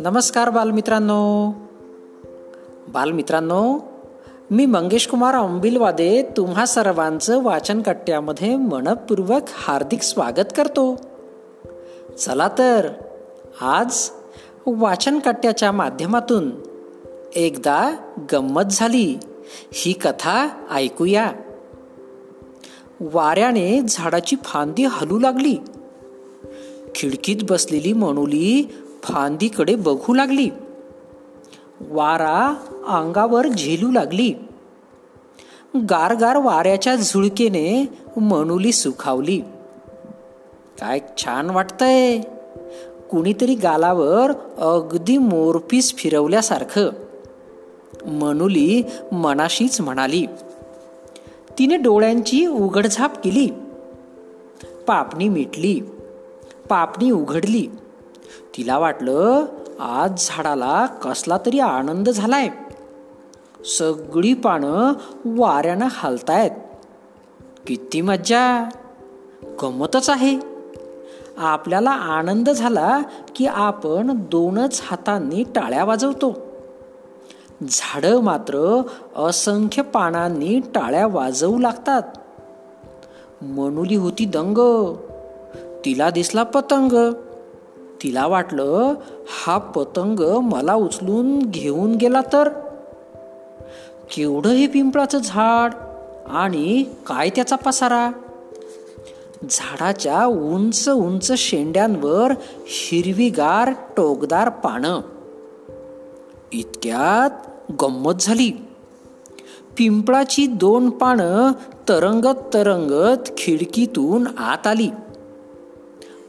नमस्कार बालमित्रांनो. बालमित्रांनो मी मंगेश कुमार अंबिलवादे तुम्हा सर्वांचं वाचन कट्ट्यामध्ये मनपूर्वक हार्दिक स्वागत करतो. चला तर आज वाचन कट्ट्याच्या माध्यमातून एकदा गंमत झाली. ही कथा ऐकूया. वाऱ्याने झाडाची फांदी हलू लागली. खिडकीत बसलेली मनुली फांदीकडे बघू लागली. वारा अंगावर झेलू लागली. गारगार वाऱ्याच्या झुळकेने मनुली सुखावली. काय छान वाटतंय. कुणीतरी गालावर अगदी मोरपीस फिरवल्यासारखं. मनुली मनाशीच म्हणाली. तिने डोळ्यांची उघडझाप केली. पापणी मिटली. पापणी उघडली. तिला वाटलं आज झाडाला कसला तरी आनंद झालाय. सगळी पानं वाऱ्यानं हालतायत. किती मज्जा. गमतच आहे. आपल्याला आनंद झाला की आपण दोनच हातांनी टाळ्या वाजवतो. झाडं मात्र असंख्य पानांनी टाळ्या वाजवू लागतात. मनुली होती दंग. तिला दिसला पतंग. तिला वाटलं हा पतंग मला उचलून घेऊन गेला तर. केवढं हे पिंपळाचं झाड आणि काय त्याचा पसारा? झाडाच्या उंच उंच शेंड्यांवर हिरवीगार टोकदार पानं. इतक्यात गंमत झाली. पिंपळाची दोन पानं तरंगत तरंगत खिडकीतून आत आली.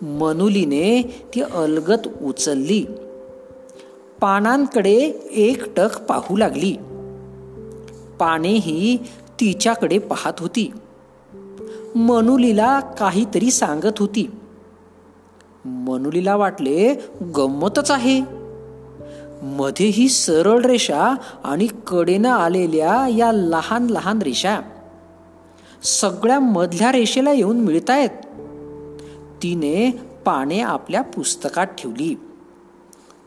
मनुलीने ती अलगत उचलली. पानांकडे एकटक पाहू लागली. पानेही तिच्याकडे पाहत होती. मनुलीला काहीतरी सांगत होती. मनुलीला वाटले गंमतच आहे. मध्ये ही सरळ रेषा आणि कडेनं आलेल्या या लहान लहान रेषा सगळ्या मधल्या रेषेला येऊन मिळतायत. तिने पाने आपल्या पुस्तकात ठेवली.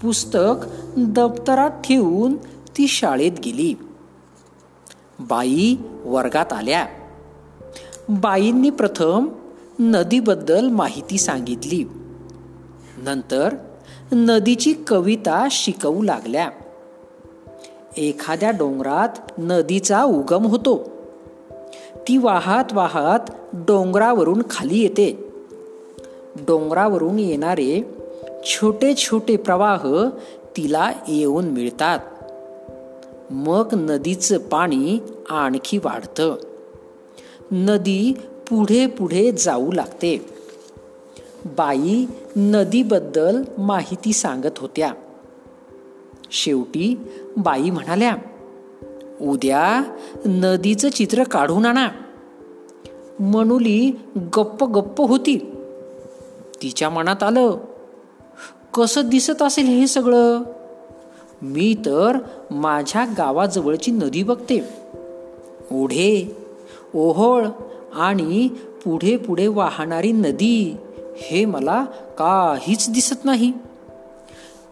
पुस्तक दप्तरात ठेवून ती शाळेत गेली. बाई वर्गात आल्या. बाईंनी प्रथम नदीबद्दल माहिती सांगितली. नंतर नदीची कविता शिकवू लागल्या. एखाद्या डोंगरात नदीचा उगम होतो. ती वाहत वाहत डोंगरावरून खाली येते. डोंगरावरून येणारे छोटे छोटे प्रवाह तिला येऊन मिळतात. मग नदीचं पाणी आणखी वाढतं. नदी पुढे पुढे जाऊ लागते. बाई नदीबद्दल माहिती सांगत होत्या. शेवटी बाई म्हणाल्या उद्या नदीचं चित्र काढून आणा. मनुली गप्प गप्प होती. तिच्या मनात आलं कसं दिसत असेल हे सगळं? मी तर माझ्या गावाजवळची नदी बघते. ओढे ओहोळ आणि पुढे पुढे वाहणारी नदी हे मला काहीच दिसत नाही.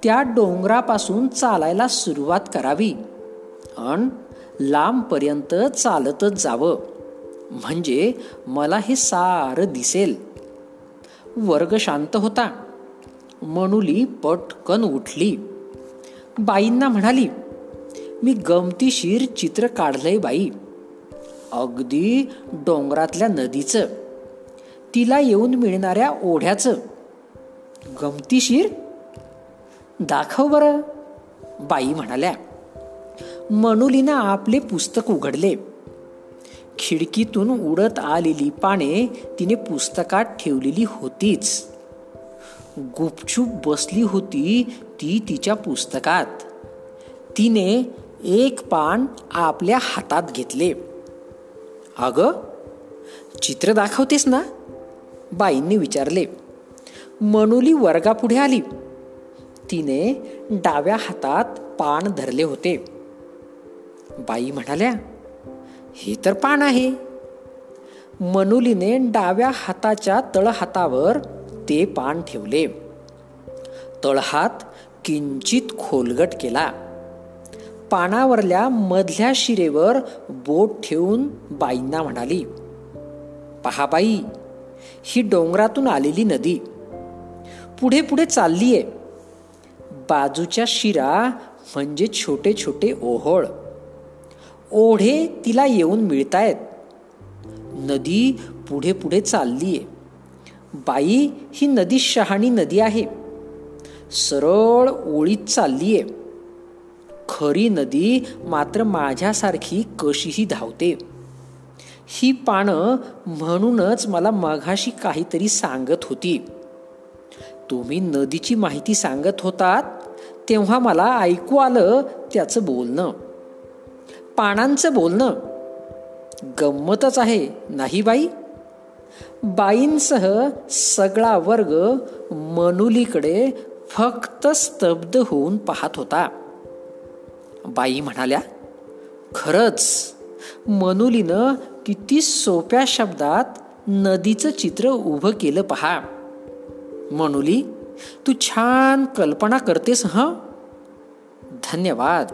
त्या डोंगरापासून चालायला सुरुवात करावी. अन लांबपर्यंत चालतच जावं. म्हणजे मला हे सारं दिसेल. वर्ग शांत होता. मनुली पटकन उठली. बाईंना म्हणाली मी गमतीशीर चित्र काढलंय बाई. अगदी डोंगरातल्या नदीचं. तिला येऊन मिळणाऱ्या ओढ्याचं. गमतीशीर? दाखव बरं बाई म्हणाल्या. मनुलीनं आपले पुस्तक उघडले. खिडकीतून उडत आलेली पाने तिने पुस्तकात ठेवलेली होतीच. गुपचूप बसली होती ती तिच्या पुस्तकात. तिने एक पान आपल्या हातात घेतले. अग चित्र दाखवतेस ना? बाईंनी विचारले. मनुली वर्गापुढे आली. तिने डाव्या हातात पान धरले होते. बाई म्हणाल्या हे तर पान आहे. मनुलीने डाव्या हाताच्या तळहातावर ते पान ठेवले. तळहात किंचित खोलगट केला. पानावरल्या मधल्या शिरेवर बोट ठेवून बाईंना म्हणाली पहा बाई ही डोंगरातून आलेली नदी. पुढे पुढे चाललीये. बाजूच्या शिरा म्हणजे छोटे छोटे ओहोळ. ओढे तिला येऊन मिळतायत. नदी पुढे पुढे चाललीये. बाई ही नदी शहाणी नदी आहे. सरळ ओळीत चाललीये. खरी नदी मात्र माझ्यासारखी कशीही धावते. ही पानं म्हणूनच मला मघाशी काहीतरी सांगत होती. तुम्ही नदीची माहिती सांगत होतात तेव्हा मला ऐकू आलं त्याचं बोलणं. पानांचं बोलणं. गंमतच आहे नाही बाई? बाईंसह सगळा वर्ग मनुलीकडे फक्त स्तब्ध होऊन पाहत होता. बाई म्हणाल्या खरंच मनुलीनं किती सोप्या शब्दात नदीचं चित्र उभं केलं पहा. मनुली तू छान कल्पना करतेस हं? धन्यवाद.